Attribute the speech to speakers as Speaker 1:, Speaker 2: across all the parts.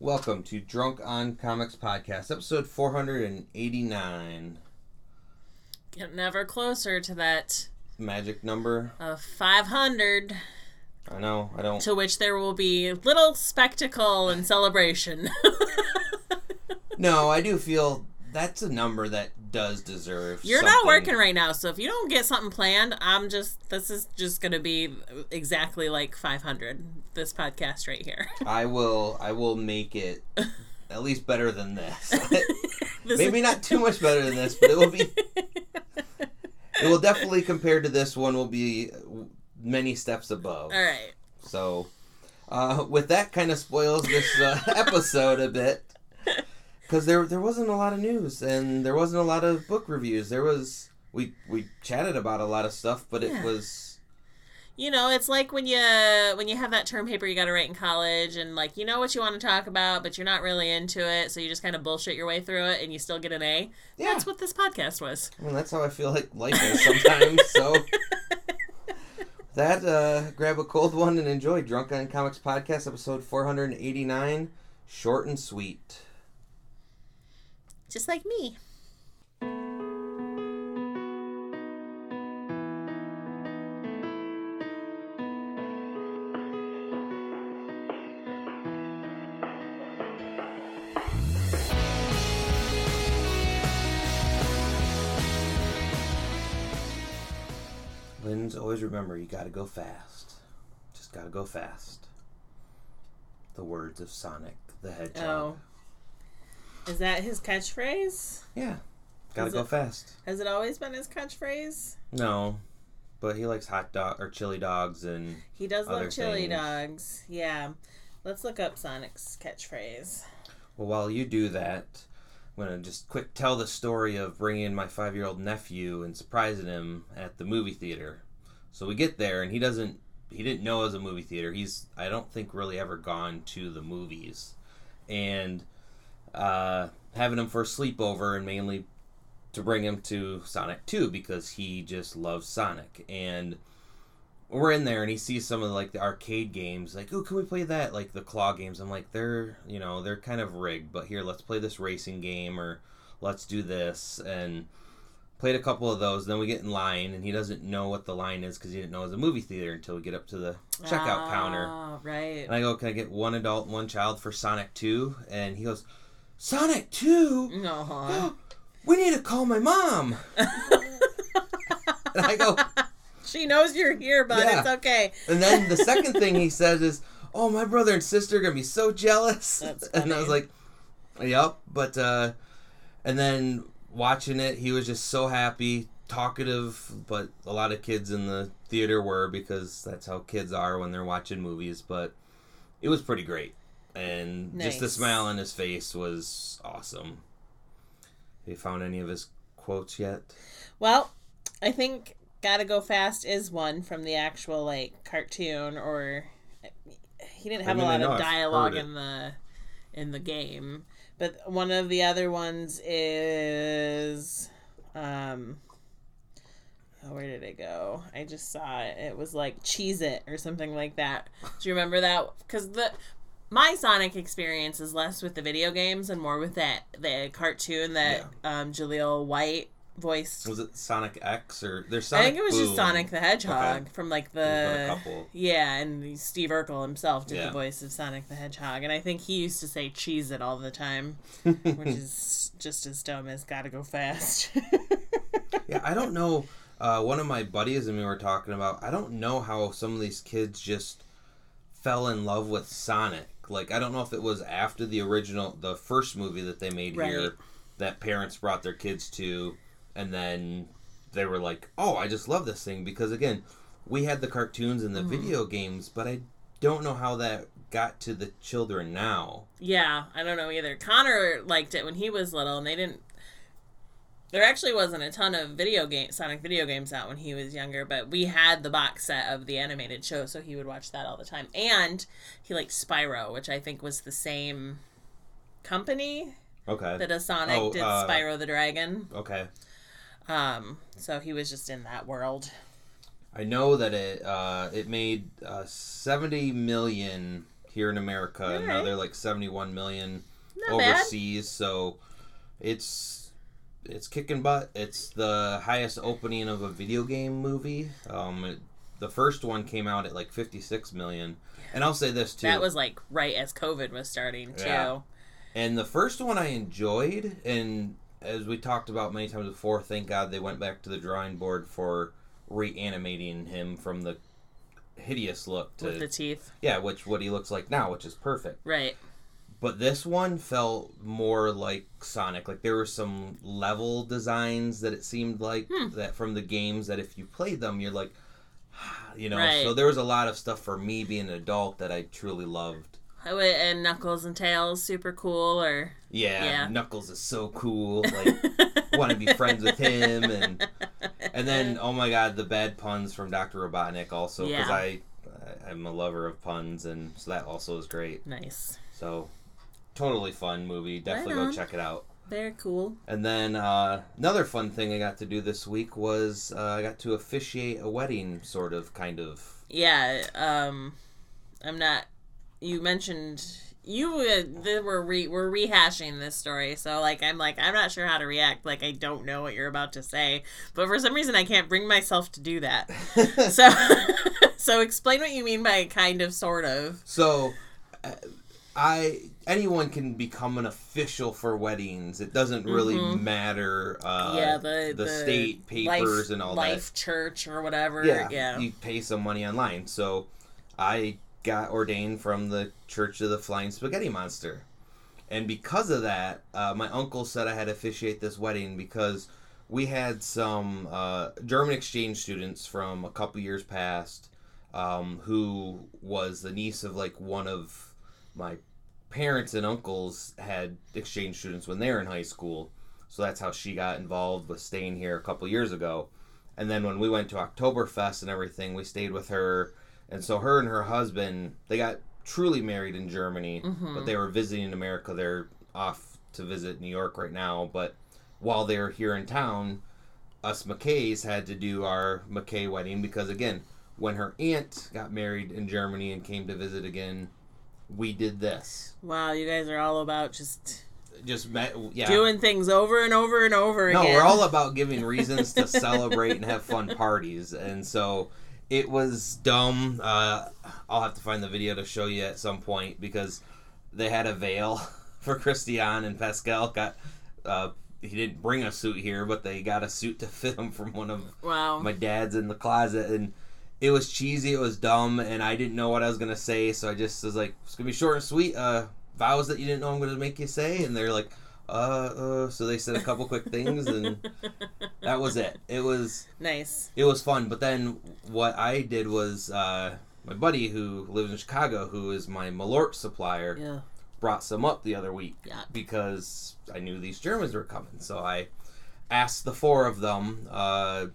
Speaker 1: Welcome to Drunk on Comics Podcast, episode 489.
Speaker 2: Getting ever closer to that
Speaker 1: Magic number.
Speaker 2: of 500,
Speaker 1: I know, I don't.
Speaker 2: to which there will be little spectacle and celebration.
Speaker 1: No, I do feel that's a number that does deserve.
Speaker 2: You're not working right now, so if you don't get something planned, I'm just, this is just going to be exactly like 500, this podcast right here.
Speaker 1: I will. I will make it at least better than this.
Speaker 2: This
Speaker 1: Maybe not too much better than this, but it will be. It will definitely, compared to this one, will be many steps above.
Speaker 2: All right.
Speaker 1: So, uh, with that, kind of spoils this uh, episode a bit because there there wasn't a lot of news and there wasn't a lot of book reviews. There was we we chatted about a lot of stuff, but it was
Speaker 2: You know, it's like when you when you have that term paper you got to write in college, and like you know what you want to talk about, but you're not really into it, so you just kind of bullshit your way through it, and you still get an A.
Speaker 1: yeah.
Speaker 2: That's what this podcast was.
Speaker 1: Mean, that's how I feel like life is sometimes. so. That uh, grab a cold one and enjoy Drunk on Comics podcast episode 489, short and sweet.
Speaker 2: Just like me.
Speaker 1: Lynn's always remember you gotta go fast. Just gotta go fast. The words of Sonic the Hedgehog.
Speaker 2: Oh. Is that his catchphrase?
Speaker 1: Yeah. Gotta
Speaker 2: Is
Speaker 1: go
Speaker 2: it-
Speaker 1: fast.
Speaker 2: Has it always been his catchphrase?
Speaker 1: No. But he likes hot dog or chili dogs and
Speaker 2: He does
Speaker 1: Other
Speaker 2: love chili
Speaker 1: things.
Speaker 2: dogs. Yeah. Let's look up Sonic's catchphrase.
Speaker 1: well while you do that, I'm gonna just quick tell the story of bringing my five year old nephew and surprising him at the movie theater. So we get there and he doesn't he didn't know it was a movie theater. He's I don't think really ever gone to the movies. And uh, having him for a sleepover and mainly to bring him to Sonic 2 because he just loves Sonic. And we're in there and he sees some of like the arcade games like, "Oh, can we play that?" like the claw games. I'm like, "They're, you know, they're kind of rigged, but here, let's play this racing game or let's do this." And played a couple of those. Then we get in line and he doesn't know what the line is cuz he didn't know it was a movie theater until we get up to the checkout counter.
Speaker 2: Ah, Right.
Speaker 1: And I go, "Can I get one adult, and one child for Sonic 2?" And he goes, "Sonic 2?
Speaker 2: No.
Speaker 1: we need to call my mom." And I go,
Speaker 2: she knows you're here, but
Speaker 1: Yeah.
Speaker 2: it's okay.
Speaker 1: and then the second thing he says is, "Oh, my brother and sister are gonna be so jealous."
Speaker 2: That's
Speaker 1: And I was
Speaker 2: funny.
Speaker 1: like, "Yep," but uh, and then watching it, he was just so happy, talkative. But a lot of kids in the theater were because that's how kids are when they're watching movies. But it was pretty great, and just the smile on his face was awesome. Have you found any of his quotes yet?
Speaker 2: Well, I think "Gotta Go Fast" is one from the actual like cartoon, or he didn't have
Speaker 1: mean,
Speaker 2: a
Speaker 1: I
Speaker 2: lot of dialogue in the in the game. But one of the other ones is, um, oh, where did it go? I just saw it. It was like "Cheese It" or something like that. Do you remember that? Because the my Sonic experience is less with the video games and more with that the cartoon that um, Jaleel White voiced.
Speaker 1: Was it Sonic X or there's
Speaker 2: I think it was just Sonic the Hedgehog
Speaker 1: Okay.
Speaker 2: from like the
Speaker 1: couple.
Speaker 2: yeah, and Steve Urkel himself did
Speaker 1: Yeah.
Speaker 2: the voice of Sonic the Hedgehog, and I think he used to say "cheese it" all the time, which is just as dumb as "gotta go fast."
Speaker 1: Yeah, I don't know. Uh, one of my buddies and me were talking about. I don't know how some of these kids just fell in love with Sonic. Like, I don't know if it was after the original, the first movie that they made
Speaker 2: Right.
Speaker 1: here, that parents brought their kids to, and then they were like, "Oh, I just love this thing." Because again, we had the cartoons and the
Speaker 2: Mm-hmm.
Speaker 1: video games, but I don't know how that got to the children now.
Speaker 2: yeah, I don't know either. Connor liked it when he was little, and they didn't. There actually wasn't a ton of video game Sonic video games out when he was younger, but we had the box set of the animated show, so he would watch that all the time. And he liked Spyro, which I think was the same company
Speaker 1: Okay.
Speaker 2: that a Sonic
Speaker 1: Oh,
Speaker 2: did
Speaker 1: uh,
Speaker 2: Spyro the Dragon.
Speaker 1: Okay.
Speaker 2: Um, so he was just in that world.
Speaker 1: I know that it uh, it made uh, seventy million here in America,
Speaker 2: All
Speaker 1: another
Speaker 2: right.
Speaker 1: like 71 million
Speaker 2: Not bad.
Speaker 1: overseas. So it's it's kicking butt. It's the highest opening of a video game movie. Um, it, the first one came out at like 56 million, and I'll say this too.
Speaker 2: That was like right as COVID was starting too.
Speaker 1: Yeah. And the first one I enjoyed, and as we talked about many times before, thank God they went back to the drawing board for reanimating him from the hideous look to
Speaker 2: With the teeth.
Speaker 1: yeah, which what he looks like now, which is perfect.
Speaker 2: Right.
Speaker 1: But this one felt more like Sonic. Like there were some level designs that it seemed like
Speaker 2: Hmm.
Speaker 1: that from the games that if you played them, you're like, you know.
Speaker 2: Right.
Speaker 1: So there was a lot of stuff for me being an adult that I truly loved.
Speaker 2: And Knuckles and Tails, super cool. Or
Speaker 1: Yeah,
Speaker 2: Yeah.
Speaker 1: Knuckles is so cool. Like want to be friends with him, and and then oh my god, the bad puns from Doctor Robotnik also because
Speaker 2: Yeah.
Speaker 1: I I'm a lover of puns, and so that also is great.
Speaker 2: nice.
Speaker 1: So totally fun movie. Definitely
Speaker 2: Right
Speaker 1: go check it out.
Speaker 2: Very cool.
Speaker 1: And then uh, another fun thing I got to do this week was uh, I got to officiate a wedding, sort of, kind of.
Speaker 2: Yeah. Um, I'm not. You mentioned you uh, were re- we're rehashing this story, so like I'm like I'm not sure how to react. Like I don't know what you're about to say, but for some reason I can't bring myself to do that. So, so explain what you mean by kind of, sort of.
Speaker 1: So, uh, I anyone can become an official for weddings. It doesn't really
Speaker 2: Mhm.
Speaker 1: matter. Uh,
Speaker 2: yeah, the
Speaker 1: the state papers
Speaker 2: life,
Speaker 1: and all that
Speaker 2: life church or whatever.
Speaker 1: that.
Speaker 2: Yeah.
Speaker 1: you pay some money online. So, I got ordained from the Church of the Flying Spaghetti Monster, and because of that, uh, my uncle said I had to officiate this wedding because we had some uh, German exchange students from a couple years past um, who was the niece of like one of my parents and uncles had exchange students when they were in high school. So that's how she got involved with staying here a couple years ago. And then when we went to Oktoberfest and everything, we stayed with her. And so her and her husband, they got truly married in Germany,
Speaker 2: Mhm.
Speaker 1: but they were visiting America. They're off to visit New York right now. But while they're here in town, us McKays had to do our McKay wedding because, again, when her aunt got married in Germany and came to visit again, we did this.
Speaker 2: Wow, you guys are all about just
Speaker 1: Just met, yeah.
Speaker 2: doing things over and over and over
Speaker 1: no,
Speaker 2: again.
Speaker 1: No, we're all about giving reasons to celebrate and have fun parties, and so it was dumb. Uh, I'll have to find the video to show you at some point because they had a veil for Christian and Pascal got. Uh, he didn't bring a suit here, but they got a suit to fit him from one of
Speaker 2: wow.
Speaker 1: my dad's in the closet and it was cheesy it was dumb and i didn't know what i was gonna say so i just was like it's gonna be short and sweet uh vows that you didn't know i'm gonna make you say and they're like uh, uh so they said a couple quick things and that was it it was
Speaker 2: nice.
Speaker 1: it was fun but then what i did was uh my buddy who lives in chicago who is my malort supplier
Speaker 2: Yeah.
Speaker 1: brought some up the other week
Speaker 2: Yeah.
Speaker 1: because I knew these Germans were coming. So I asked the four of them. Uh,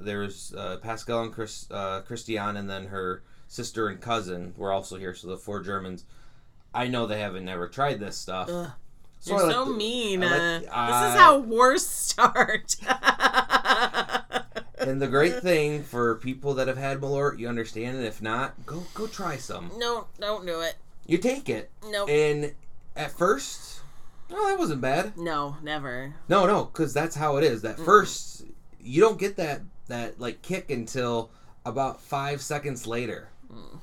Speaker 1: there's uh, Pascal and Chris, uh, Christiane, and then her sister and cousin were also here. So the four Germans. I know they haven't never tried this stuff.
Speaker 2: Ugh.
Speaker 1: So
Speaker 2: You're so
Speaker 1: the-
Speaker 2: mean. Uh, this is how wars start.
Speaker 1: And the great thing for people that have had Malort, you understand, and if not, go go try some.
Speaker 2: no, don't do it.
Speaker 1: You take it,
Speaker 2: Nope.
Speaker 1: and at first, oh, that wasn't bad.
Speaker 2: no, never.
Speaker 1: No, no, because that's how it is. That first, you don't get that that like kick until about five seconds later, hmm.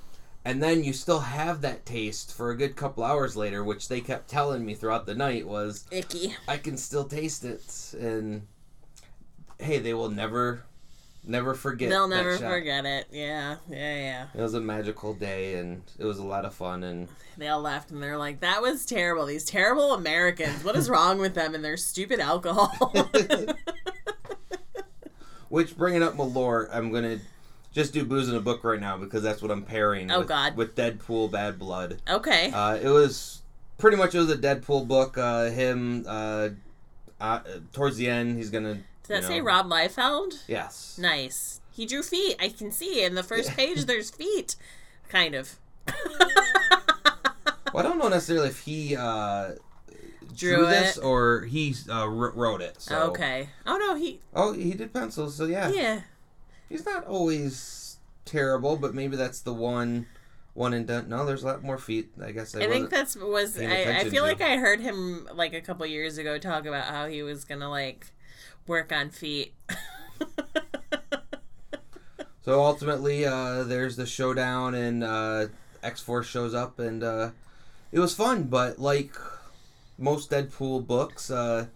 Speaker 1: and then you still have that taste for a good couple hours later, which they kept telling me throughout the night was
Speaker 2: Icky.
Speaker 1: I can still taste it, and hey, they will never, never forget.
Speaker 2: They'll never
Speaker 1: shot.
Speaker 2: forget it. Yeah, yeah, yeah.
Speaker 1: It was a magical day, and it was a lot of fun, and
Speaker 2: They all laughed and they're like, "That was terrible. These terrible Americans. What is wrong with them and their stupid alcohol?"
Speaker 1: Which bringing up Malort, I'm gonna just do booze in a book right now because that's what I'm pairing.
Speaker 2: Oh,
Speaker 1: with,
Speaker 2: God.
Speaker 1: With Deadpool, Bad Blood.
Speaker 2: okay.
Speaker 1: Uh, it was pretty much it was a Deadpool book. Uh, him uh, uh, towards the end, he's gonna.
Speaker 2: Does that
Speaker 1: you
Speaker 2: say Rob Liefeld?
Speaker 1: Yes.
Speaker 2: Nice. He drew feet. I can see in the first page. There's feet, kind of.
Speaker 1: Well, I don't know necessarily if he uh, drew,
Speaker 2: Drew
Speaker 1: this
Speaker 2: it.
Speaker 1: or he uh, wrote it. So.
Speaker 2: Okay. Oh no, he.
Speaker 1: Oh, he did pencils. So yeah,
Speaker 2: Yeah.
Speaker 1: he's not always terrible, but maybe that's the one one and done. No, there's a lot more feet. I guess I,
Speaker 2: I, think that's was I, I feel
Speaker 1: to.
Speaker 2: like I heard him like a couple years ago talk about how he was gonna like work on feet.
Speaker 1: So ultimately, uh, there's the showdown, and uh, X Force shows up, and uh, it was fun. But like most Deadpool books, uh,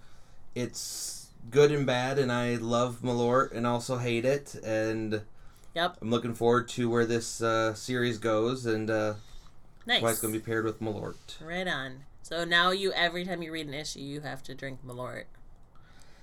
Speaker 1: it's good and bad, and I love Malort and also hate it, and
Speaker 2: Yep,
Speaker 1: I'm looking forward to where this uh, series goes, and uh,
Speaker 2: nice.
Speaker 1: why it's going to be paired with Malort.
Speaker 2: Right on. So now you every time you read an issue, you have to drink Malort.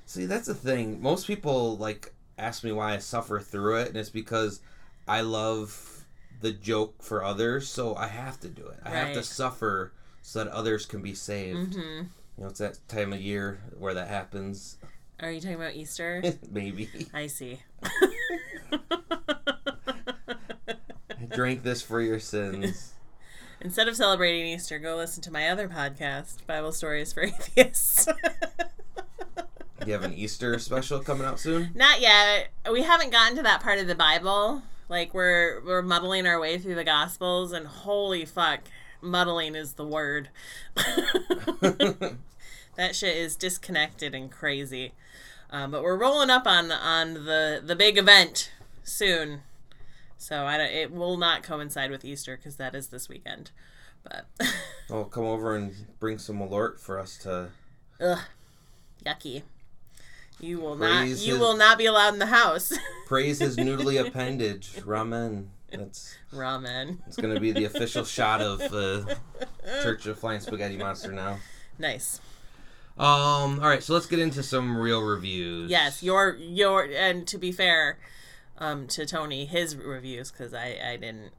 Speaker 1: See, that's the thing. Most people like ask me why I suffer through it, and it's because I love the joke for others, so I have to do it. I have to suffer so that others can be saved.
Speaker 2: hmm
Speaker 1: You know, it's that time of year where that happens.
Speaker 2: Are you talking about Easter?
Speaker 1: Maybe.
Speaker 2: I see.
Speaker 1: Drink this for your sins.
Speaker 2: Instead of celebrating Easter, go listen to my other podcast, Bible Stories for Atheists.
Speaker 1: you have an Easter special coming out soon?
Speaker 2: Not yet. We haven't gotten to that part of the Bible. Like we're we're muddling our way through the Gospels, and holy fuck, muddling is the word. that shit is disconnected and crazy. Um, but we're rolling up on on the the big event soon, so I it will not coincide with Easter because that is this weekend. But
Speaker 1: I'll come over and bring some alert for us to.
Speaker 2: ugh, yucky. You will not. You
Speaker 1: his-
Speaker 2: will not be allowed in the house.
Speaker 1: Praise his noodly appendage, ramen. That's
Speaker 2: Ramen.
Speaker 1: it's going to be the official shot of uh, Church of Flying Spaghetti Monster now.
Speaker 2: Nice.
Speaker 1: Um. All right, so let's get into some real reviews.
Speaker 2: Yes, your your and to be fair, um, to Tony, his reviews because I I didn't.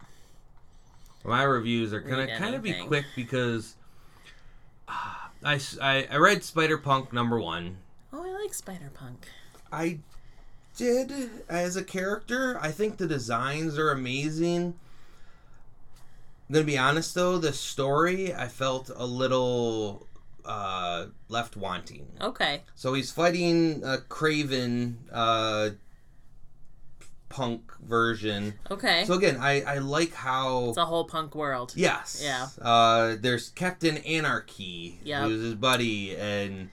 Speaker 1: My reviews are gonna kind of be quick because uh, I read Spider Punk number one.
Speaker 2: Oh, I like Spider Punk.
Speaker 1: I did as a character. I think the designs are amazing. I'm gonna be honest though, the story I felt a little uh, left wanting.
Speaker 2: Okay.
Speaker 1: So he's fighting a Kraven uh, punk version.
Speaker 2: Okay.
Speaker 1: So again, I I like how
Speaker 2: it's a whole punk world.
Speaker 1: Yes.
Speaker 2: Yeah.
Speaker 1: Uh, there's Captain Anarchy,
Speaker 2: Yep.
Speaker 1: who's his buddy, and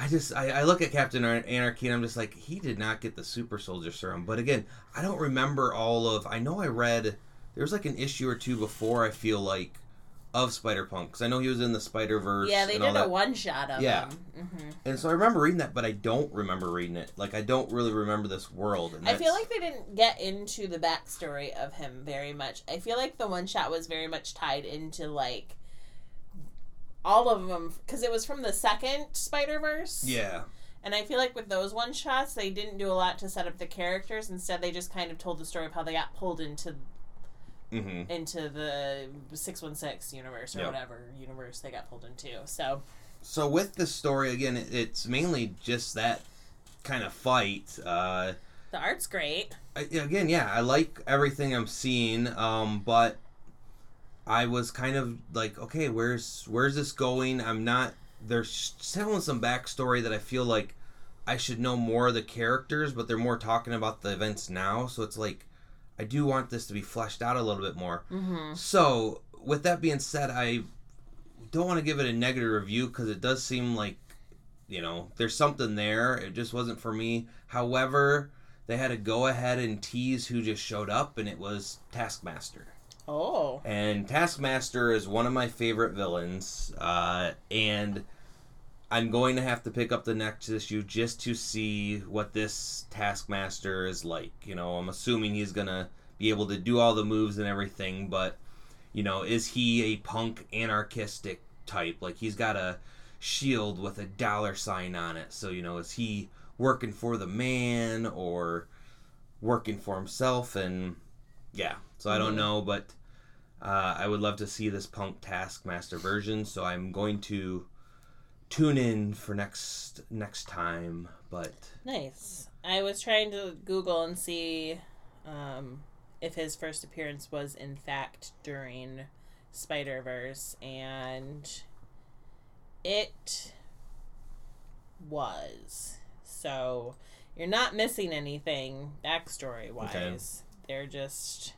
Speaker 1: I just I, I look at Captain Anarchy and I'm just like, he did not get the super soldier serum. But again, I don't remember all of. I know I read there was like an issue or two before. I feel like of Spider Punk because I know he was in the Spider Verse.
Speaker 2: Yeah, they did a one shot of
Speaker 1: Yeah.
Speaker 2: him. hmm
Speaker 1: and so I remember reading that, but I don't remember reading it. Like I don't really remember this world. And
Speaker 2: I feel like they didn't get into the backstory of him very much. I feel like the one shot was very much tied into like all of them because it was from the second Spider Verse.
Speaker 1: yeah.
Speaker 2: And I feel like with those one shots, they didn't do a lot to set up the characters. Instead, they just kind of told the story of how they got pulled into
Speaker 1: hmm
Speaker 2: into the six one six universe or
Speaker 1: Yep.
Speaker 2: whatever universe they got pulled into. So
Speaker 1: so with this story again it's mainly just that kind of fight uh
Speaker 2: the art's great.
Speaker 1: I, again yeah i like everything i'm seeing um but i was kind of like okay where's where's this going i'm not they're telling some backstory that i feel like i should know more of the characters but they're more talking about the events now so it's like i do want this to be fleshed out a little bit more
Speaker 2: Mm-hmm.
Speaker 1: so, with that being said, I don't want to give it a negative review because it does seem like, you know, there's something there. It just wasn't for me. However, they had to go ahead and tease who just showed up, and it was Taskmaster.
Speaker 2: Oh,
Speaker 1: And Taskmaster is one of my favorite villains, uh, and I'm going to have to pick up the next issue just to see what this Taskmaster is like. You know, I'm assuming he's gonna be able to do all the moves and everything, but you know, is he a punk anarchistic type? Like he's got a shield with a dollar sign on it. So, you know, is he working for the man or working for himself and yeah. So I don't
Speaker 2: Mhm.
Speaker 1: know, but uh, I would love to see this punk Taskmaster version, so I'm going to tune in for next next time. But
Speaker 2: nice. I was trying to Google and see um, if his first appearance was in fact during Spider Verse, and it was. So you're not missing anything backstory wise. They're just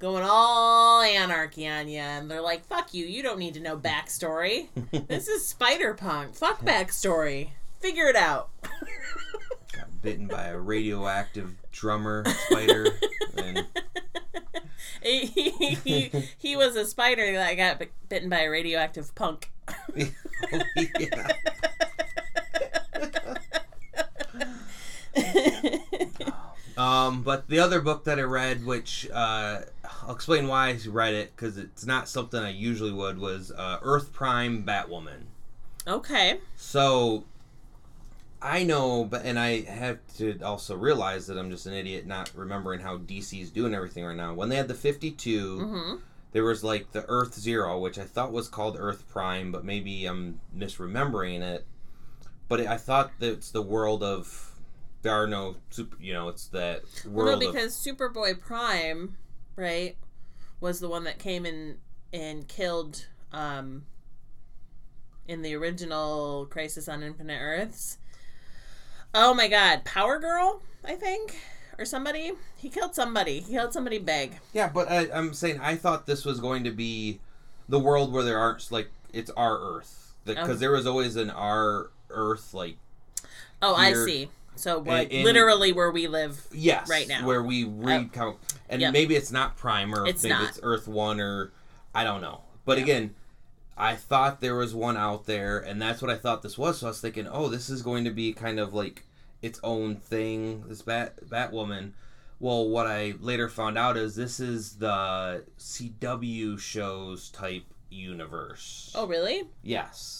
Speaker 2: going all anarchy on you, and they're like, "Fuck you! You don't need to know backstory. this is Spider Punk. Fuck backstory. Figure it out."
Speaker 1: Got bitten by a radioactive drummer spider. and
Speaker 2: he, he, he was a spider that got bitten by a radioactive punk.
Speaker 1: oh, yeah. Um, but the other book that I read, which uh, I'll explain why I read it because it's not something I usually would, was uh, Earth Prime Batwoman.
Speaker 2: okay.
Speaker 1: So I know, but and I have to also realize that I'm just an idiot not remembering how DC's doing everything right now. When they had the 52,
Speaker 2: hmm
Speaker 1: there was like the Earth Zero, which I thought was called Earth Prime, but maybe I'm misremembering it. But I thought that it's the world of there are no super, you know, it's that
Speaker 2: Well,
Speaker 1: world
Speaker 2: no,
Speaker 1: of
Speaker 2: because Superboy Prime, right, was the one that came in and killed um in the original Crisis on Infinite Earths. Oh my god, Power Girl, I think, or somebody. He killed somebody. He killed somebody big.
Speaker 1: Yeah, but I, I'm saying I thought this was going to be the world where there aren't like it's our Earth because
Speaker 2: Okay.
Speaker 1: there was always an our Earth like
Speaker 2: Oh, I see. So what?
Speaker 1: in-
Speaker 2: literally where we live.
Speaker 1: yes
Speaker 2: Right now.
Speaker 1: where we oh. read comic and
Speaker 2: Yep.
Speaker 1: maybe it's not Prime or
Speaker 2: It's
Speaker 1: maybe
Speaker 2: not.
Speaker 1: it's Earth One or I don't know. But
Speaker 2: Yeah.
Speaker 1: again, I thought there was one out there, and that's what I thought this was. So I was thinking, oh, this is going to be kind of like its own thing. This Bat Batwoman. Well, what I later found out is this is the CW shows type universe.
Speaker 2: Oh, really?
Speaker 1: Yes.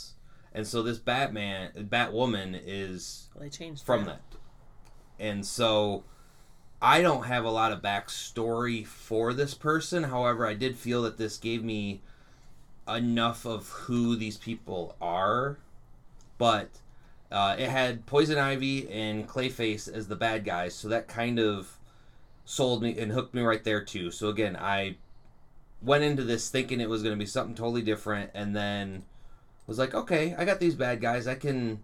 Speaker 1: And so this Batman, Batwoman is
Speaker 2: Well, they changed
Speaker 1: from that. And so I don't have a lot of backstory for this person. However, I did feel that this gave me enough of who these people are. But uh, it had Poison Ivy and Clayface as the bad guys, so that kind of sold me and hooked me right there too. So again, I went into this thinking it was going to be something totally different, and then was like, okay, I got these bad guys, I can,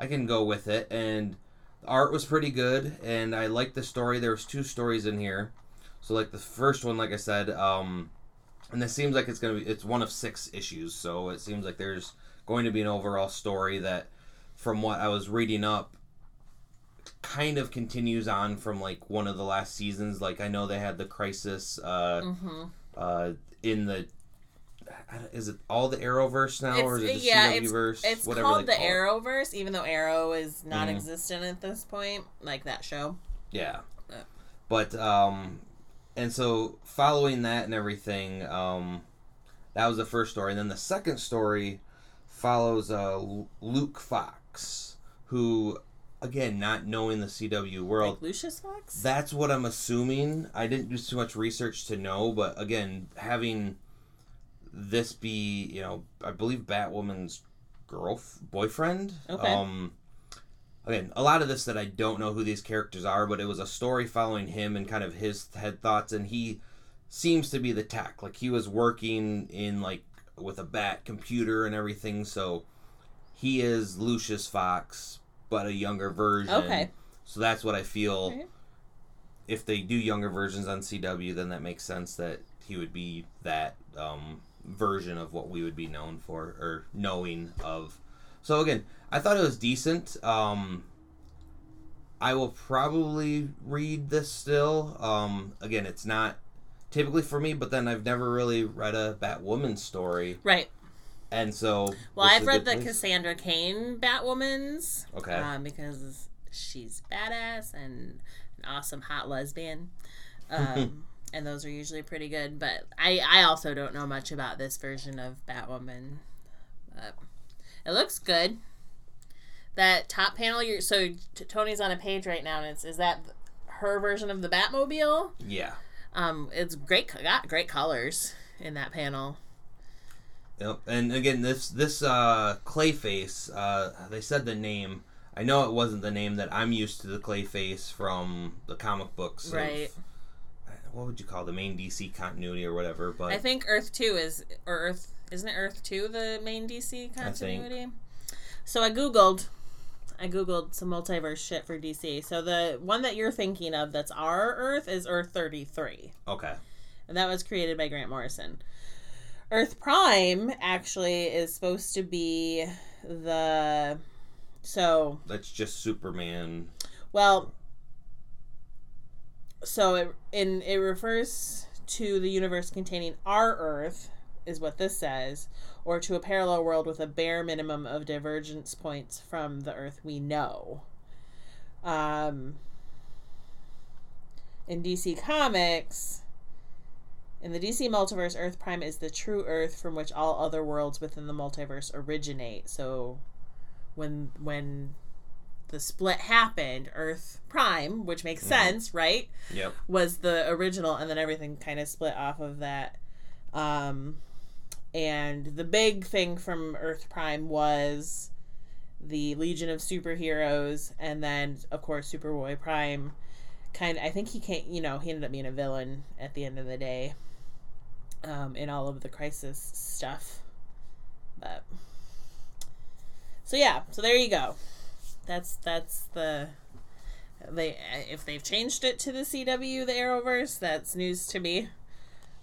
Speaker 1: I can go with it, and the art was pretty good, and I liked the story. There was two stories in here, so like the first one, like I said, um, and this seems like it's gonna be it's one of six issues, so it seems like there's going to be an overall story that, from what I was reading up, kind of continues on from like one of the last seasons. Like I know they had the crisis uh,
Speaker 2: Mm-hmm.
Speaker 1: uh, in the. Is it all the Arrowverse now, or is it
Speaker 2: It's,
Speaker 1: the
Speaker 2: yeah,
Speaker 1: CW
Speaker 2: it's,
Speaker 1: verse?
Speaker 2: it's
Speaker 1: Whatever
Speaker 2: called the
Speaker 1: call it.
Speaker 2: Arrowverse, even though Arrow is non-existent at this point, like that show.
Speaker 1: Yeah.
Speaker 2: Yeah.
Speaker 1: But um and so following that and everything, um that was the first story. And then the second story follows uh Luke Fox, who again, not knowing the CW world,
Speaker 2: Like Lucius Fox.
Speaker 1: that's what I'm assuming. I didn't do too much research to know, but again, having this be, you know, I believe Batwoman's girl boyfriend.
Speaker 2: Okay.
Speaker 1: Um again, a lot of this that I don't know who these characters are, but it was a story following him and kind of his head thoughts and he seems to be the tech. Like he was working in like with a bat computer and everything, so he is Lucius Fox, but a younger version.
Speaker 2: Okay.
Speaker 1: So that's what I feel.
Speaker 2: Okay.
Speaker 1: If they do younger versions on CW, then that makes sense that he would be that um, version of what we would be known for or knowing of. So again, I thought it was decent. Um, I will probably read this still. Um, again, it's not typically for me, but then I've never really read a Batwoman story,
Speaker 2: Right.
Speaker 1: and so
Speaker 2: Well, I've read the
Speaker 1: place.
Speaker 2: Cassandra Cain Batwoman's.
Speaker 1: Okay.
Speaker 2: Um, because she's badass and an awesome hot lesbian. Um, and those are usually pretty good. But I, I also don't know much about this version of Batwoman. But it looks good. That top panel, you're so t- Tony's on a page right now, and it's is that her version of the Batmobile?
Speaker 1: yeah.
Speaker 2: Um, it's great, got great colors in that panel.
Speaker 1: Yep. And again, this this uh, Clayface, uh, they said the name. I know it wasn't the name that I'm used to the Clayface from the comic books. of-
Speaker 2: Right.
Speaker 1: What would you call the main DC continuity or whatever? But
Speaker 2: I think Earth Two is or Earth isn't it Earth Two the main DC continuity? I think. So I googled, I googled some multiverse shit for DC. So the one that you're thinking of that's our Earth is Earth thirty three,
Speaker 1: okay,
Speaker 2: and that was created by Grant Morrison. Earth Prime actually is supposed to be the so
Speaker 1: That's just Superman.
Speaker 2: well so it in it refers to the universe containing our Earth is what this says, or to a parallel world with a bare minimum of divergence points from the Earth we know. Um, in DC Comics, in the DC multiverse, Earth Prime is the true Earth from which all other worlds within the multiverse originate. So, when when the split happened, Earth Prime, which makes sense, right?
Speaker 1: Yep.
Speaker 2: was the original and then everything kind of split off of that. Um and the big thing from earth prime was the legion of superheroes and then of course superboy prime. Kind of i think he can't you know he ended up being a villain at the end of the day um in all of the crisis stuff. But so yeah so there you go that's that's the they if they've changed it to the CW the Arrowverse, that's news to me.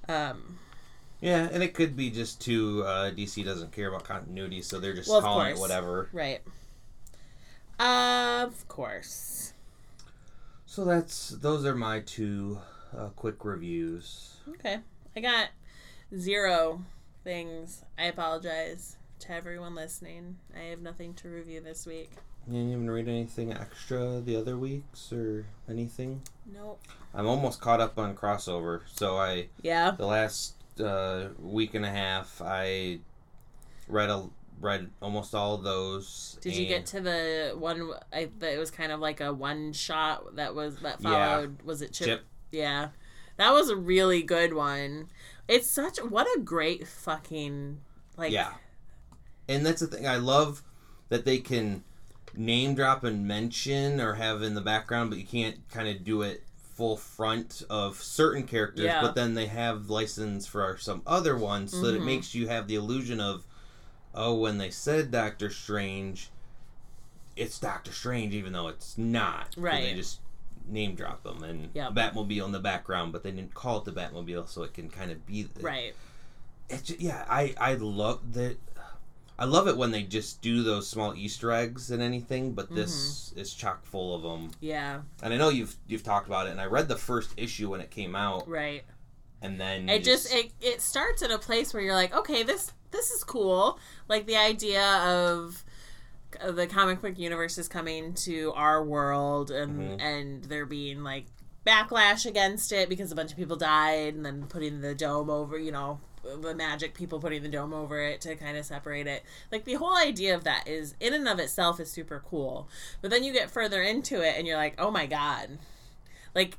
Speaker 2: Um,
Speaker 1: Yeah, and it could be just too uh, DC doesn't care about continuity, so they're just
Speaker 2: Well,
Speaker 1: calling it whatever.
Speaker 2: right. Of course.
Speaker 1: So that's those are my two uh, quick reviews.
Speaker 2: Okay. I got zero things. I apologize to everyone listening. I have nothing to review this week.
Speaker 1: You didn't even read anything extra the other weeks or anything.
Speaker 2: Nope.
Speaker 1: I'm almost caught up on crossover, so I
Speaker 2: Yeah.
Speaker 1: the last uh, week and a half I read a read almost all of those.
Speaker 2: Did you get to the one? I that it was kind of like a one shot that was that
Speaker 1: Yeah.
Speaker 2: followed. Was it Chip?
Speaker 1: Chip?
Speaker 2: Yeah, that was a really good one. It's such what a great fucking like.
Speaker 1: yeah, and that's the thing. I love that they can name drop and mention or have in the background, but you can't kind of do it full front of certain characters.
Speaker 2: Yeah.
Speaker 1: But then they have license for some other ones, so that it
Speaker 2: Mhm.
Speaker 1: makes you have the illusion of, oh, when they said Doctor Strange, it's Doctor Strange, even though it's not. 'cause They just name drop them and
Speaker 2: Yep.
Speaker 1: Batmobile in the background, but they didn't call it the Batmobile, so it can kind of be
Speaker 2: Right.
Speaker 1: it's ju- yeah i i love that i love it when they just do those small easter eggs and anything but this is chock full of them
Speaker 2: Yeah.
Speaker 1: and i know you've you've talked about it and i read the first issue when it came out
Speaker 2: Right.
Speaker 1: and then
Speaker 2: It
Speaker 1: you
Speaker 2: just it it starts at a place where you're like, okay, this this is cool. Like the idea of the comic book universe is coming to our world and
Speaker 1: Mhm.
Speaker 2: and there being like backlash against it because a bunch of people died and then putting the dome over, you know, the magic people putting the dome over it to kind of separate it. Like the whole idea of that is in and of itself is super cool. But then you get further into it and you're like, "Oh my god." Like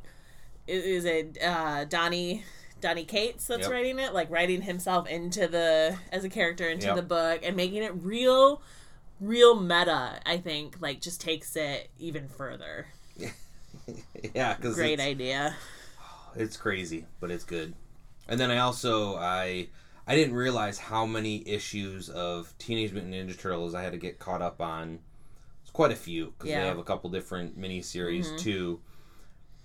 Speaker 2: is it uh Donny Donny Cates that's
Speaker 1: Yep.
Speaker 2: writing it, like writing himself into the as a character into
Speaker 1: Yep.
Speaker 2: the book and making it real real meta, I think, like just takes it even further.
Speaker 1: yeah because
Speaker 2: Great
Speaker 1: it's,
Speaker 2: idea.
Speaker 1: it's crazy but it's good and then i also i i didn't realize how many issues of teenage mutant ninja turtles i had to get caught up on it's quite a few because
Speaker 2: Yeah.
Speaker 1: they have a couple different miniseries
Speaker 2: Mhm.
Speaker 1: too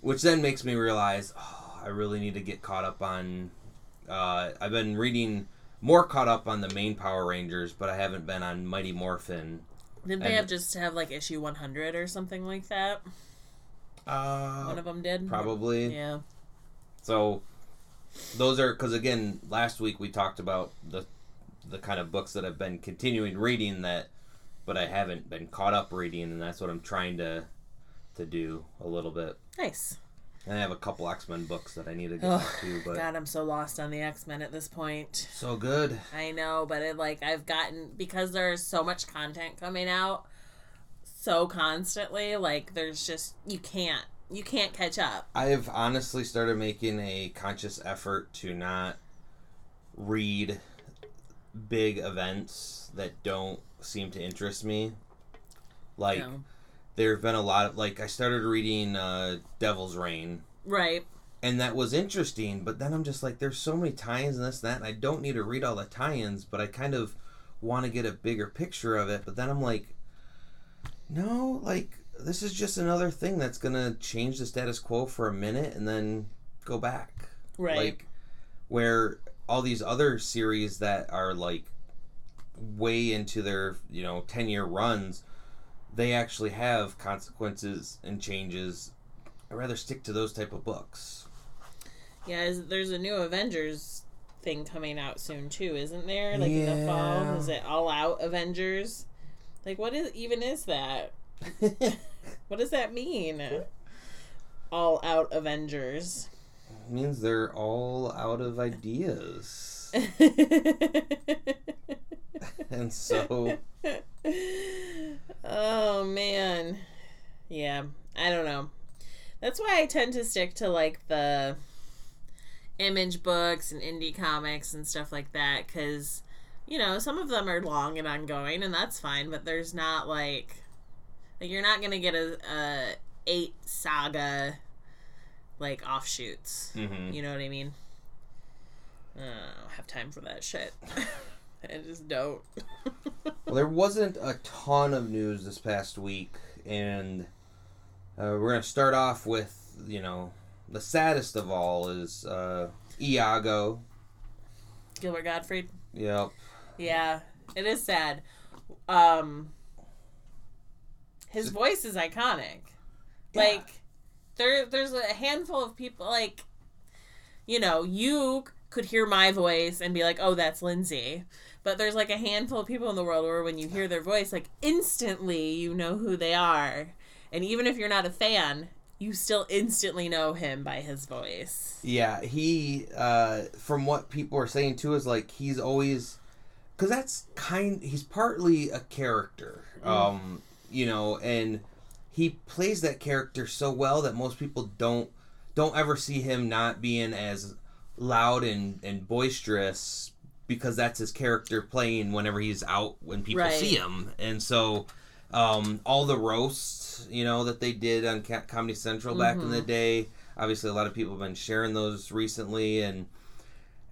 Speaker 1: which then makes me realize oh, i really need to get caught up on uh, i've been reading more caught up on the main power rangers but i haven't been on mighty morphin
Speaker 2: Didn't they have just have like issue 100 or something like that?
Speaker 1: uh,
Speaker 2: One of them did.
Speaker 1: probably
Speaker 2: Yeah.
Speaker 1: So those are because again, last week we talked about the the kind of books that I've been continuing reading that, but I haven't been caught up reading, and that's what I'm trying to to do a little bit.
Speaker 2: Nice.
Speaker 1: And I have a couple X Men books that I need to get
Speaker 2: Ugh,
Speaker 1: to, but
Speaker 2: God, I'm so lost on the X Men at this point.
Speaker 1: so good.
Speaker 2: I know, but it like I've gotten because there's so much content coming out so constantly. Like there's just you can't you can't catch up.
Speaker 1: I have honestly started making a conscious effort to not read big events that don't seem to interest me. Like
Speaker 2: No.
Speaker 1: there have been a lot of like I started reading uh, Devil's Reign,
Speaker 2: Right.
Speaker 1: and that was interesting. But then I'm just like, there's so many tie-ins and this and that, and I don't need to read all the tie-ins, but I kind of want to get a bigger picture of it. But then I'm like, no, like this is just another thing that's gonna change the status quo for a minute and then go back.
Speaker 2: Right.
Speaker 1: Like where all these other series that are like way into their you know 10 year runs they actually have consequences and changes i'd rather stick to those type of books
Speaker 2: Yeah, there's a new Avengers thing coming out soon too, isn't there? Like in the fall, is it All Out Avengers? Like, what is even is that? What does that mean? All Out Avengers.
Speaker 1: It means they're all out of ideas and so
Speaker 2: oh man, yeah. I don't know. That's why I tend to stick to like the image books and indie comics and stuff like that because you know some of them are long and ongoing and that's fine but there's not like like you're not gonna get a, a eight saga like offshoots
Speaker 1: mhm.
Speaker 2: you know what i mean Uh, i don't have time for that shit i just don't
Speaker 1: Well, there wasn't a ton of news this past week, and uh, we're gonna start off with you know the saddest of all is uh, Iago.
Speaker 2: gilbert gottfried
Speaker 1: Yep.
Speaker 2: Yeah, it is sad. Um his voice is iconic.
Speaker 1: Yeah.
Speaker 2: Like there there's a handful of people like you know, you could hear my voice and be like, "Oh, that's Lindsay." But there's like a handful of people in the world where when you hear their voice, like instantly you know who they are. And even if you're not a fan, you still instantly know him by his voice.
Speaker 1: Yeah, he uh, from what people are saying too is like he's always because that's kind. He's partly a character, um, you know, and he plays that character so well that most people don't don't ever see him not being as loud and and boisterous because that's his character playing whenever he's out when people
Speaker 2: Right.
Speaker 1: see him, and so. Um, all the roasts, you know, that they did on Comedy Central back in the day. Obviously, a lot of people have been sharing those recently, and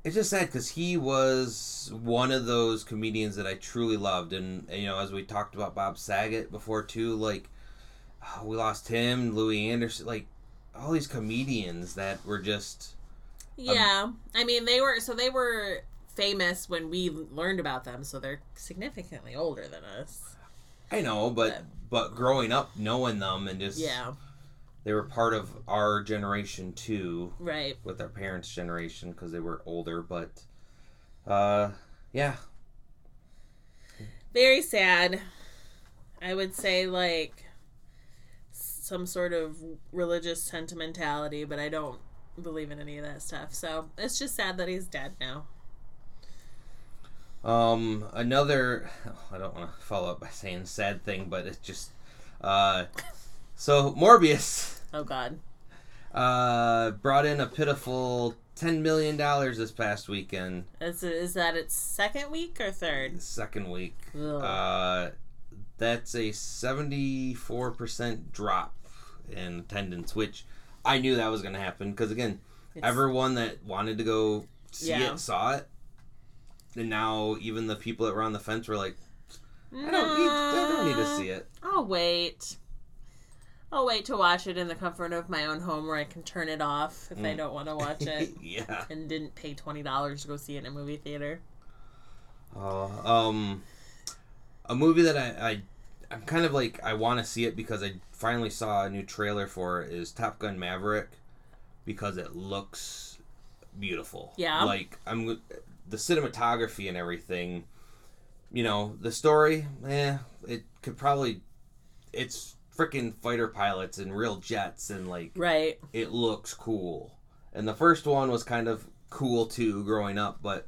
Speaker 1: it's just sad because he was one of those comedians that I truly loved, and, you know, as we talked about Bob Saget before too, like oh, we lost him, Louie Anderson, like all these comedians that were just
Speaker 2: Yeah. I mean, they were so they were famous when we learned about them, so they're significantly older than us.
Speaker 1: I know, but but growing up knowing them and just
Speaker 2: Yeah.
Speaker 1: They were part of our generation too,
Speaker 2: Right.
Speaker 1: with our parents' generation because they were older, but uh, yeah,
Speaker 2: Very sad. I would say like some sort of religious sentimentality, but I don't believe in any of that stuff. So it's just sad that he's dead now.
Speaker 1: Um, another, I don't want to follow up by saying sad thing, but it's just, uh, so Morbius,
Speaker 2: Oh God.
Speaker 1: uh, brought in a pitiful ten million dollars this past weekend,
Speaker 2: Is, is that its second week or third?
Speaker 1: second week. Uh, that's a seventy-four percent drop in attendance, which I knew that was going to happen because again,
Speaker 2: It's-
Speaker 1: everyone that wanted to go see
Speaker 2: Yeah.
Speaker 1: it saw it, and now even the people that were on the fence were like, I don't need, I don't need to see it.
Speaker 2: I'll wait. I'll wait to watch it in the comfort of my own home where I can turn it off if I
Speaker 1: Mm.
Speaker 2: don't want to watch it
Speaker 1: yeah.
Speaker 2: and didn't pay twenty dollars to go see it in a movie theater.
Speaker 1: Uh, um, a movie that I, I I'm kind of like I want to see it because I finally saw a new trailer for it is Top Gun Maverick because it looks beautiful.
Speaker 2: Yeah.
Speaker 1: Like I'm the cinematography and everything. You know the story. Eh, it could probably. It's freaking fighter pilots and real jets and like
Speaker 2: Right.
Speaker 1: it looks cool. And the first one was kind of cool too growing up, but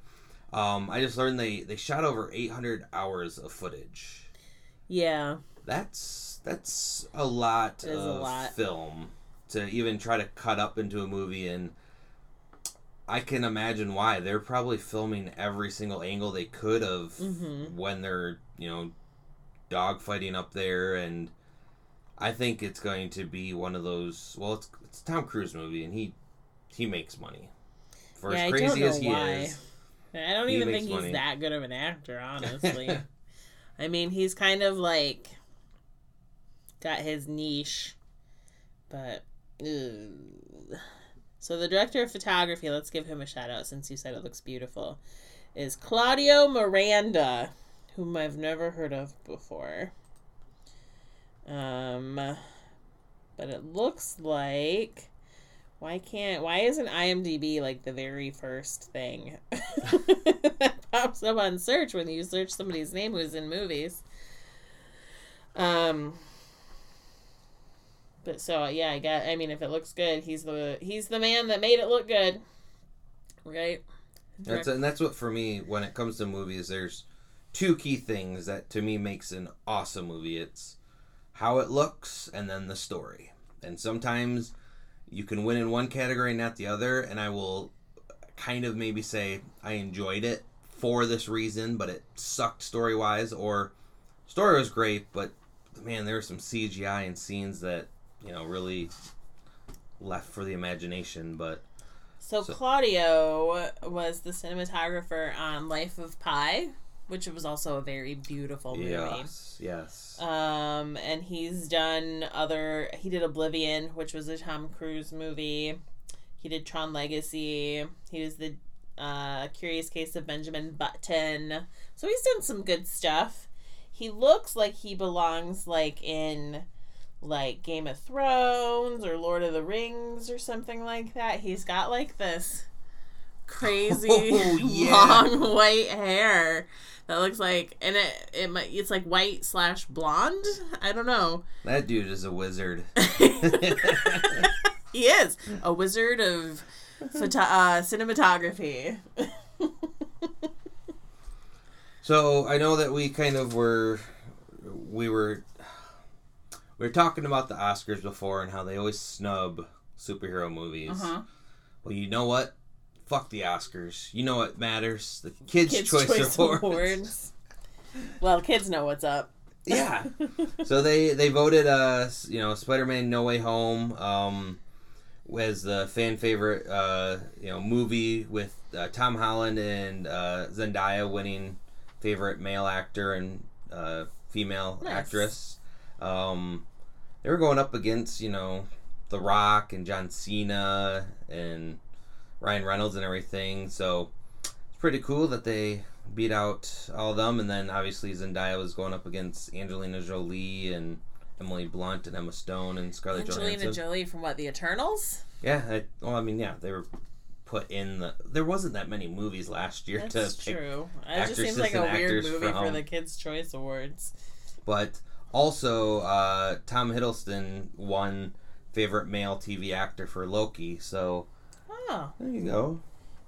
Speaker 1: um, I just learned they they shot over 800 hours of footage.
Speaker 2: Yeah.
Speaker 1: That's that's a lot
Speaker 2: is a
Speaker 1: of
Speaker 2: lot.
Speaker 1: film to even try to cut up into a movie and I can imagine why. They're probably filming every single angle they could of
Speaker 2: Mhm.
Speaker 1: when they're, you know, dogfighting up there and I think it's going to be one of those well it's it's a Tom Cruise movie and he he makes money. For
Speaker 2: Yeah, I
Speaker 1: as
Speaker 2: don't
Speaker 1: crazy
Speaker 2: know
Speaker 1: as he
Speaker 2: why.
Speaker 1: is.
Speaker 2: I don't even think he's
Speaker 1: money.
Speaker 2: that good of an actor, honestly. I mean, he's kind of like got his niche, but ugh, So the director of photography, let's give him a shout out since you said it looks beautiful, is Claudio Miranda, whom I've never heard of before. Um, but it looks like why can't why isn't IMDb like the very first thing that pops up on search when you search somebody's name who's in movies? Um but so yeah, I got I mean if it looks good, he's the he's the man that made it look good. Right?
Speaker 1: That's and that's what for me when it comes to movies. There's two key things that to me makes an awesome movie. It's how it looks and then the story. And sometimes you can win in one category, and not the other. And I will kind of maybe say I enjoyed it for this reason, but it sucked story wise, or story was great, but man, there were some CGI and scenes that you know really left for the imagination. But
Speaker 2: So,
Speaker 1: So-
Speaker 2: Claudio was the cinematographer on Life of Pi, which was also a very beautiful movie.
Speaker 1: yes, yes,
Speaker 2: Um, and he's done other. He did Oblivion, which was a Tom Cruise movie. He did Tron Legacy. He was the uh, Curious Case of Benjamin Button. So he's done some good stuff. He looks like he belongs like in like Game of Thrones or Lord of the Rings or something like that. He's got like this crazy
Speaker 1: Oh, yeah.
Speaker 2: long white hair that looks like and it it might it's like white slash blonde. I don't know.
Speaker 1: that dude is a wizard.
Speaker 2: he is a wizard of photo- uh, cinematography.
Speaker 1: So I know that we kind of were, we were, we were talking about the Oscars before and how they always snub superhero movies.
Speaker 2: Uh-huh.
Speaker 1: Well, you know what? Fuck the Oscars. You know what matters? The Kids,
Speaker 2: Kids'
Speaker 1: Choice,
Speaker 2: Choice
Speaker 1: Awards.
Speaker 2: Awards. Well, kids know what's up.
Speaker 1: Yeah. so they they voted uh you know Spider-Man No Way Home um was the fan favorite uh you know movie with uh, Tom Holland and uh, Zendaya winning favorite male actor and uh, female
Speaker 2: Nice.
Speaker 1: actress. Um, they were going up against you know The Rock and John Cena and Ryan Reynolds and everything. So it's pretty cool that they beat out all of them. And then obviously Zendaya was going up against Angelina Jolie and Emily Blunt and Emma Stone and Scarlett
Speaker 2: Angelina
Speaker 1: Johansson.
Speaker 2: Jolie from what the Eternals.
Speaker 1: yeah, I, well, I mean, yeah, they were put in the. There wasn't that many movies last year
Speaker 2: That's
Speaker 1: to
Speaker 2: true. It just seems like a weird movie for the Kids' Choice Awards.
Speaker 1: But also, uh, Tom Hiddleston won favorite male TV actor for Loki. So
Speaker 2: Oh,
Speaker 1: there you go.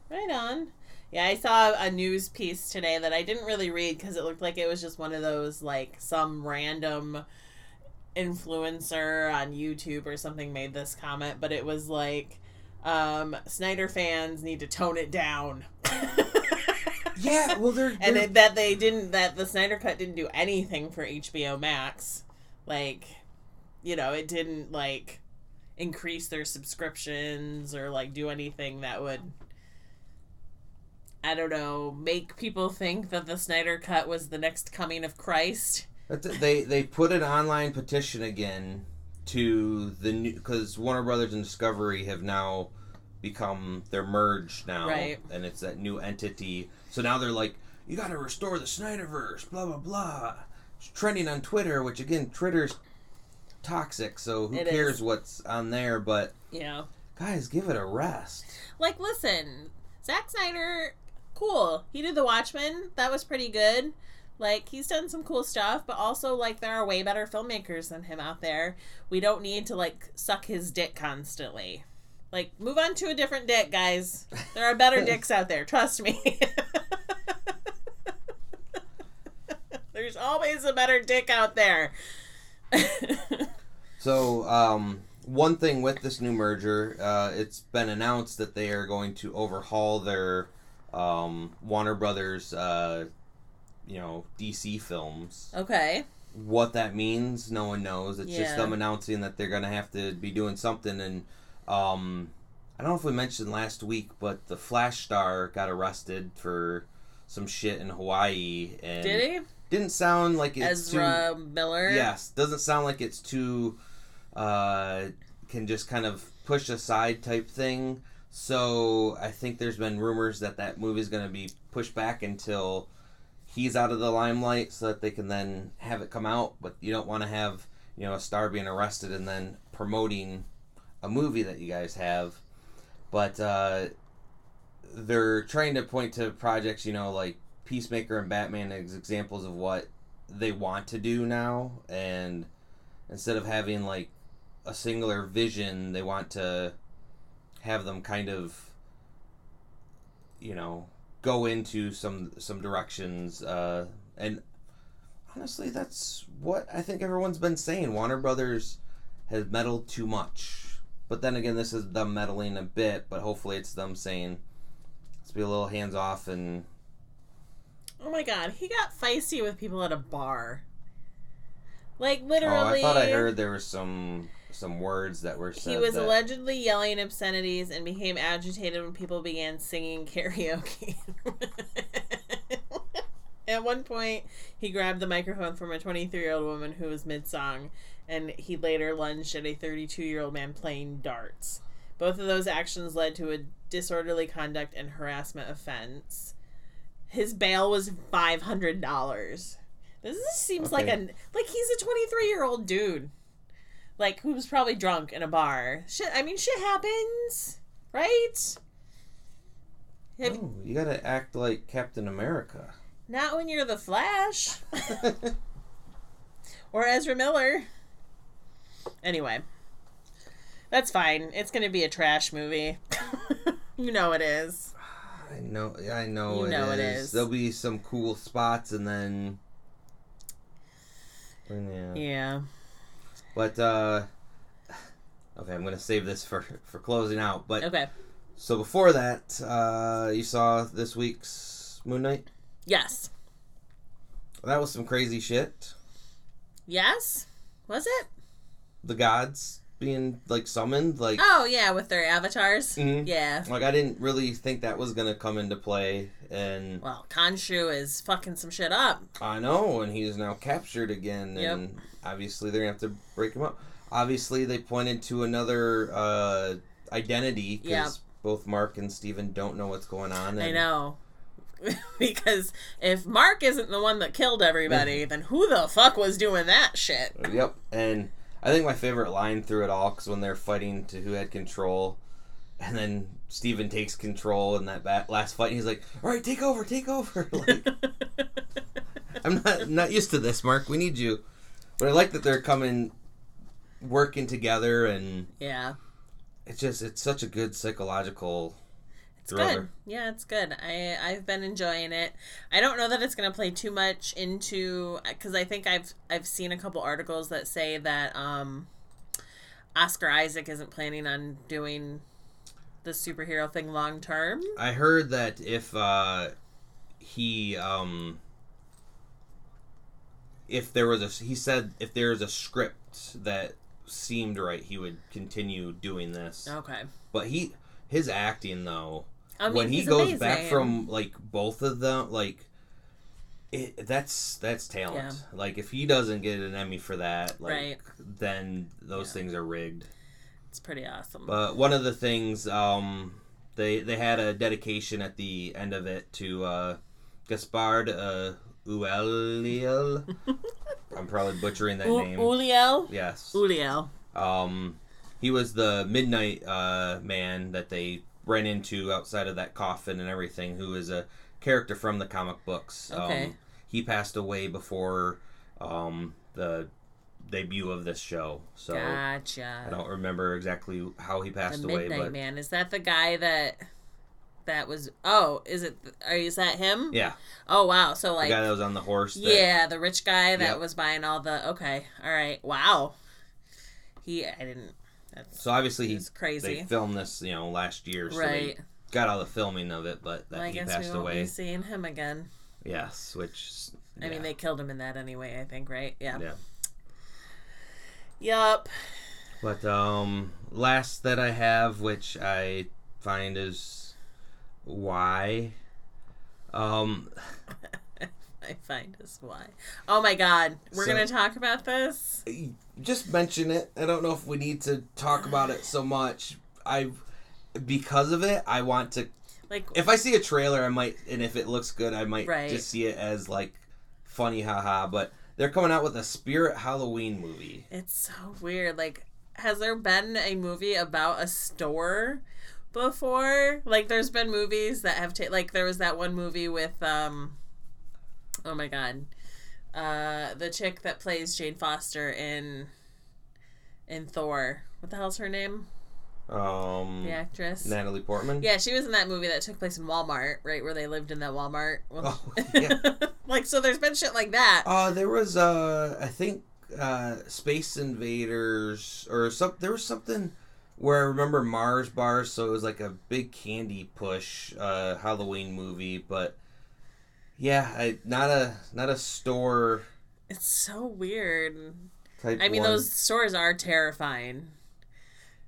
Speaker 2: right on. Yeah, I saw a news piece today that I didn't really read because it looked like it was just one of those like some random influencer on YouTube or something made this comment, but it was like um, Snyder fans need to tone it down.
Speaker 1: Yeah, well, they're,
Speaker 2: and
Speaker 1: they're-
Speaker 2: it, that they didn't that the Snyder cut didn't do anything for HBO Max. Like, you know, it didn't like increase their subscriptions or like do anything that would I don't know, make people think that the Snyder cut was the next coming of Christ.
Speaker 1: They they put an online petition again to the new because Warner Brothers and Discovery have now become they're merged now,
Speaker 2: Right.
Speaker 1: and it's that new entity. So now they're like, you got to restore the Snyderverse, blah blah blah. It's trending on Twitter, which again, Twitter's toxic. So who
Speaker 2: It
Speaker 1: cares
Speaker 2: is.
Speaker 1: what's on there? But
Speaker 2: Yeah.
Speaker 1: guys, give it a rest.
Speaker 2: Like listen, Zack Snyder, cool. He did The Watchmen. That was pretty good. Like he's done some cool stuff, but also like there are way better filmmakers than him out there. We don't need to like suck his dick constantly. Like move on to a different dick, guys. There are better dicks out there, trust me. There's always a better dick out there.
Speaker 1: So, um, one thing with this new merger, uh, it's been announced that they are going to overhaul their um, Warner Brothers, uh, you know, DC films.
Speaker 2: okay.
Speaker 1: What that means, no one knows. It's just them announcing that they're going to have to be doing something. And um, I don't know if we mentioned last week, but the Flash star got arrested for some shit in Hawaii, and
Speaker 2: Did he?
Speaker 1: didn't sound like it's too
Speaker 2: Ezra Miller.
Speaker 1: Yes, doesn't sound like it's too uh, can just kind of push aside type thing. So I think there's been rumors that that movie is going to be pushed back until he's out of the limelight, so that they can then have it come out. But you don't want to have you know a star being arrested and then promoting a movie that you guys have. But uh, they're trying to point to projects, you know, like Peacemaker and Batman as examples of what they want to do now, and instead of having like a singular vision, they want to have them kind of, you know, go into some some directions. Uh, and honestly, that's what I think everyone's been saying. Warner Brothers has meddled too much. But then again, this is them meddling a bit, but hopefully it's them saying, let's be a little hands off and
Speaker 2: Oh my god, he got feisty with people at a bar. Like literally.
Speaker 1: Oh, I thought I heard there was some some words that were said.
Speaker 2: He was
Speaker 1: that-
Speaker 2: allegedly yelling obscenities and became agitated when people began singing karaoke. At one point, he grabbed the microphone from a 23 year old woman who was mid song, and he later lunged at a 32 year old man playing darts. Both of those actions led to a disorderly conduct and harassment offense. His bail was $500. This is- seems like a like he's a 23 year old dude like who was probably drunk in a bar. Shit, I mean, shit happens, right? Have-
Speaker 1: No, you gotta act like Captain America.
Speaker 2: Not when you're the Flash or Ezra Miller. Anyway, that's fine. It's gonna be a trash movie. you know it is.
Speaker 1: I know, I know,
Speaker 2: You
Speaker 1: it,
Speaker 2: know it
Speaker 1: is.
Speaker 2: is.
Speaker 1: There'll be some cool spots, and then, yeah.
Speaker 2: Yeah.
Speaker 1: But uh, okay, I'm gonna save this for for closing out. But
Speaker 2: Okay.
Speaker 1: so before that, uh, you saw this week's Moon Knight.
Speaker 2: Yes.
Speaker 1: That was some crazy shit.
Speaker 2: Yes. Was it?
Speaker 1: The gods being like summoned, like
Speaker 2: Oh yeah, with their avatars.
Speaker 1: Mhm.
Speaker 2: Yeah.
Speaker 1: like I didn't really think that was gonna come into play, and
Speaker 2: Well, Khonshu is fucking some shit up.
Speaker 1: I know, and he is now captured again,
Speaker 2: Yep.
Speaker 1: and obviously they're gonna have to break him up. Obviously, they pointed to another uh, identity because
Speaker 2: Yeah.
Speaker 1: both Mark and Steven don't know what's going on. And
Speaker 2: I know. because if Mark isn't the one that killed everybody, then who the fuck was doing that shit?
Speaker 1: Yep, and I think my favorite line through it all because when they're fighting to who had control, and then Steven takes control in that bat- last fight, and he's like, "All right, take over, take over." Like, I'm not not used to this, Mark. We need you. But I like that they're coming, working together, and
Speaker 2: yeah,
Speaker 1: it's just it's such a good psychological
Speaker 2: it's
Speaker 1: thriller.
Speaker 2: good. Yeah, it's good. I I've been enjoying it. I don't know that it's gonna play too much into because I think I've I've seen a couple articles that say that um, Oscar Isaac isn't planning on doing the superhero thing long term.
Speaker 1: I heard that if uh, he um, if there was a he said if there's a script that seemed right, he would continue doing this.
Speaker 2: Okay.
Speaker 1: But he his acting though,
Speaker 2: I mean,
Speaker 1: when he goes back from like both of them, like. It, that's that's talent.
Speaker 2: Yeah.
Speaker 1: Like if he doesn't get an Emmy for that, like
Speaker 2: Right.
Speaker 1: then those
Speaker 2: Yeah.
Speaker 1: things are rigged.
Speaker 2: it's pretty awesome.
Speaker 1: But one of the things, um, they they had a dedication at the end of it to uh, Gaspard uh, Ulliel. I'm probably butchering that
Speaker 2: U-
Speaker 1: name.
Speaker 2: Ulliel.
Speaker 1: yes.
Speaker 2: Ulliel.
Speaker 1: Um, he was the Midnight uh, Man that they ran into outside of that coffin and everything. Who is a character from the comic books.
Speaker 2: Okay.
Speaker 1: Um, he passed away before um, the debut of this show. So.
Speaker 2: Gotcha.
Speaker 1: I don't remember exactly how he passed
Speaker 2: the
Speaker 1: away,
Speaker 2: Midnight
Speaker 1: but
Speaker 2: Man. Is that the guy that that was? Oh, is it? Are is that him?
Speaker 1: yeah,
Speaker 2: Oh wow. So
Speaker 1: the
Speaker 2: like,
Speaker 1: guy that was on the horse. That,
Speaker 2: yeah, the rich guy that
Speaker 1: Yep.
Speaker 2: was buying all the. Okay, all right. Wow. He, I didn't. That's
Speaker 1: So obviously
Speaker 2: he's crazy.
Speaker 1: they filmed this, you know, last year, so
Speaker 2: right.
Speaker 1: they got all the filming of it, but that
Speaker 2: Well, I
Speaker 1: he
Speaker 2: guess
Speaker 1: passed
Speaker 2: we won't
Speaker 1: away.
Speaker 2: be seeing him again.
Speaker 1: Yes, which
Speaker 2: I mean, they killed him in that anyway. I think, right? Yeah.
Speaker 1: yeah.
Speaker 2: Yup.
Speaker 1: But um, last that I have, which I find is why, um,
Speaker 2: I find is why. Oh my god, we're
Speaker 1: So-
Speaker 2: gonna talk about this.
Speaker 1: Just mention it. I don't know if we need to talk about it so much. I, because of it, I want to.
Speaker 2: Like,
Speaker 1: If I see a trailer, I might, and if it looks good, I might
Speaker 2: Right.
Speaker 1: just see it as like funny, haha. But they're coming out with a Spirit Halloween movie.
Speaker 2: it's so weird. Like, has there been a movie about a store before? Like, there's been movies that have ta- like there was that one movie with um, oh my god, uh, the chick that plays Jane Foster in in Thor. What the hell's her name?
Speaker 1: Um,
Speaker 2: The actress.
Speaker 1: Natalie Portman.
Speaker 2: Yeah, she was in that movie that took place in Walmart, right where they lived in that Walmart.
Speaker 1: Oh, yeah.
Speaker 2: like so, there's been shit like that.
Speaker 1: Uh, there was uh, I think uh, Space Invaders or some. There was something where I remember Mars bars, so it was like a big candy push uh, Halloween movie. But yeah, I not a not a store
Speaker 2: It's so weird.
Speaker 1: type.
Speaker 2: I mean,
Speaker 1: one.
Speaker 2: those stores are terrifying.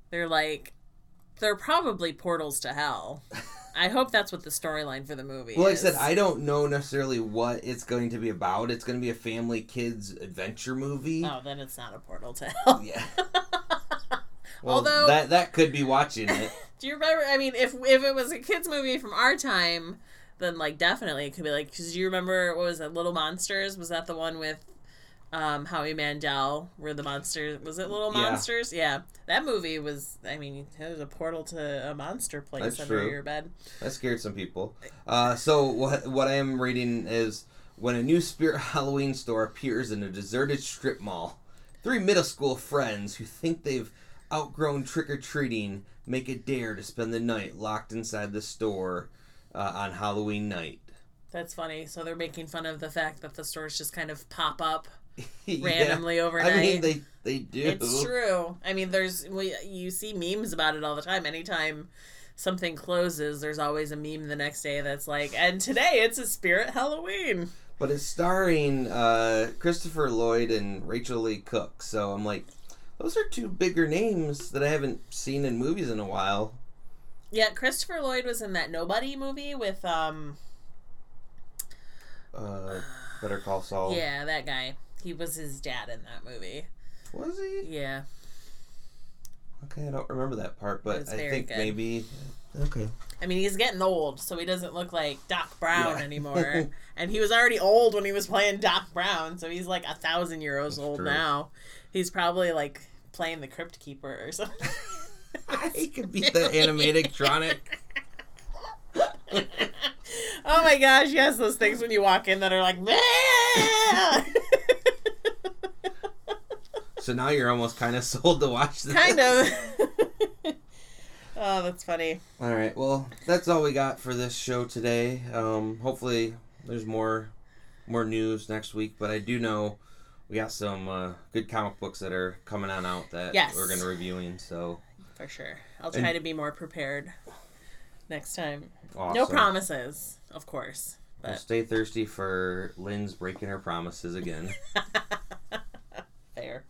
Speaker 2: They're like, they're probably portals to hell. I hope that's what the storyline for the movie
Speaker 1: Well, like I said, I don't know necessarily what it's going to be about. It's going to be a family kids adventure movie.
Speaker 2: Oh, then it's not a portal to hell.
Speaker 1: Yeah. Well,
Speaker 2: Although-
Speaker 1: that that could be watching it.
Speaker 2: Do you remember? I mean, if if it was a kids movie from our time, then like definitely it could be like. Because you remember what was it? Little Monsters? Was that the one with um, Howie Mandel? Where the monsters was it Little
Speaker 1: Yeah.
Speaker 2: Monsters? Yeah, that movie was. I mean, it was a portal to a monster place
Speaker 1: That's
Speaker 2: under
Speaker 1: true.
Speaker 2: your bed.
Speaker 1: That scared some people. Uh, so what what I am reading is when a new Spirit Halloween store appears in a deserted strip mall, three middle school friends who think they've outgrown trick or treating make a dare to spend the night locked inside the store uh, on Halloween night.
Speaker 2: That's funny. So they're making fun of the fact that the stores just kind of pop up
Speaker 1: Yeah.
Speaker 2: randomly overnight.
Speaker 1: I mean, they they do.
Speaker 2: It's true. I mean, there's we, you see memes about it all the time. Anytime something closes, there's always a meme the next day that's like, "And today it's a spirit Halloween."
Speaker 1: But it's starring uh, Christopher Lloyd and Rachael Leigh Cook. So I'm like, those are two bigger names that I haven't seen in movies in a while.
Speaker 2: Yeah, Christopher Lloyd was in that Nobody movie with um
Speaker 1: Uh, Better Call Saul.
Speaker 2: yeah, that guy. He was his dad in that movie.
Speaker 1: Was he?
Speaker 2: Yeah.
Speaker 1: Okay, I don't remember that part, but I think
Speaker 2: good.
Speaker 1: maybe. Okay.
Speaker 2: I mean, he's getting old, so he doesn't look like Doc Brown
Speaker 1: Yeah.
Speaker 2: anymore. and he was already old when he was playing Doc Brown, so he's like a thousand years old
Speaker 1: true.
Speaker 2: now. He's probably like playing the Crypt Keeper or something.
Speaker 1: he could be the animatronic.
Speaker 2: oh my gosh, yes, those things when you walk in that are like, man!
Speaker 1: So now you're almost kind of sold to watch this.
Speaker 2: kind of. oh, that's funny.
Speaker 1: All right. Well, that's all we got for this show today. Um, hopefully, there's more more news next week. But I do know we got some uh, good comic books that are coming on out that
Speaker 2: Yes.
Speaker 1: we're gonna reviewing. So
Speaker 2: for sure. I'll try
Speaker 1: and,
Speaker 2: to be more prepared next time.
Speaker 1: Awesome.
Speaker 2: No promises, of course. But
Speaker 1: stay thirsty for Lynn's breaking her promises again. Fair.